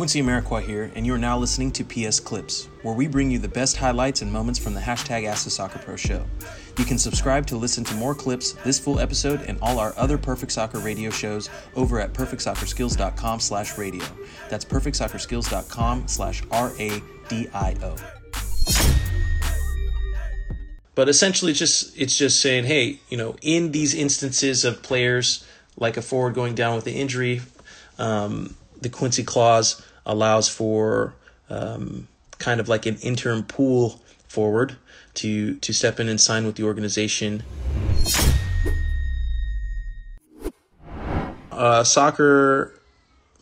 Quincy Amarikwa here, and you are now listening to PS Clips, where we bring you the best highlights and moments from the hashtag Ask the Soccer Pro show. You can subscribe to listen to more clips, this full episode, and all our other Perfect Soccer radio shows over at perfectsoccerskills.com slash radio. That's perfectsoccerskills.com slash R-A-D-I-O. But essentially, it's just it's just saying, hey, you know, in these instances of players like a forward going down with the injury, um, the Quincy clause allows for um, kind of like an interim pool forward to to step in and sign with the organization. Uh, soccer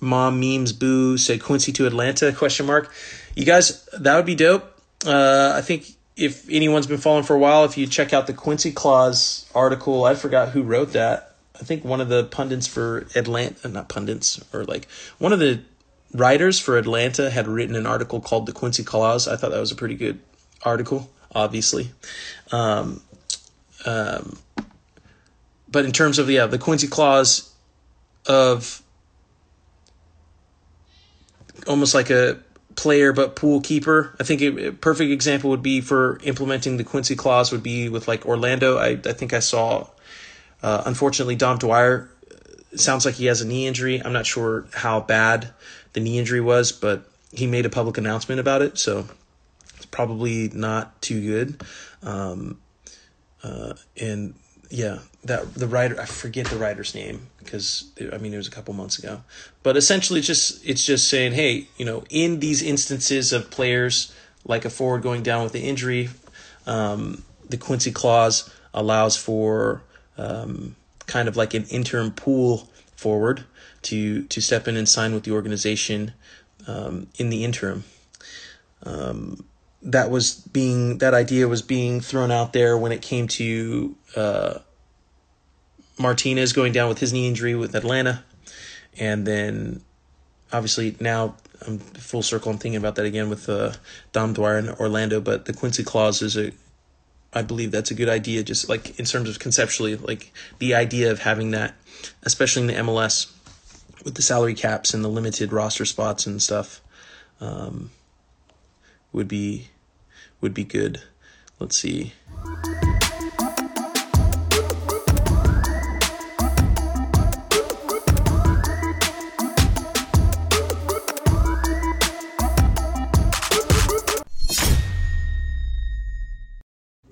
mom memes boo say Quincy to Atlanta question mark. You guys, that would be dope. Uh, I think if anyone's been following for a while, if you check out the Quincy Clause article, I forgot who wrote that. I think one of the pundits for Atlanta, not pundits, or like one of the writers for Atlanta had written an article called The Quincy Clause. I thought that was a pretty good article, obviously. Um, um, but in terms of, yeah, the Quincy Clause of almost like a player but pool keeper. I think a perfect example would be for implementing the Quincy clause would be with like Orlando. I, I think I saw, uh, unfortunately, Dom Dwyer sounds like he has a knee injury. I'm not sure how bad the knee injury was, but he made a public announcement about it, so it's probably not too good. Um, uh, and yeah, that the writer I forget the writer's name because I mean it was a couple months ago, but essentially it's just it's just saying hey you know in these instances of players like a forward going down with the injury, um, the Quincy clause allows for um, kind of like an interim pool forward to to step in and sign with the organization um, in the interim. Um, that was being that idea was being thrown out there when it came to uh, Martinez going down with his knee injury with Atlanta, and then obviously now I'm full circle. I'm thinking about that again with uh, Dom Dwyer and Orlando, but the Quincy clause is a I believe that's a good idea, just like in terms of conceptually, like the idea of having that, especially in the MLS with the salary caps and the limited roster spots and stuff, um, would be would be good. Let's see.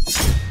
you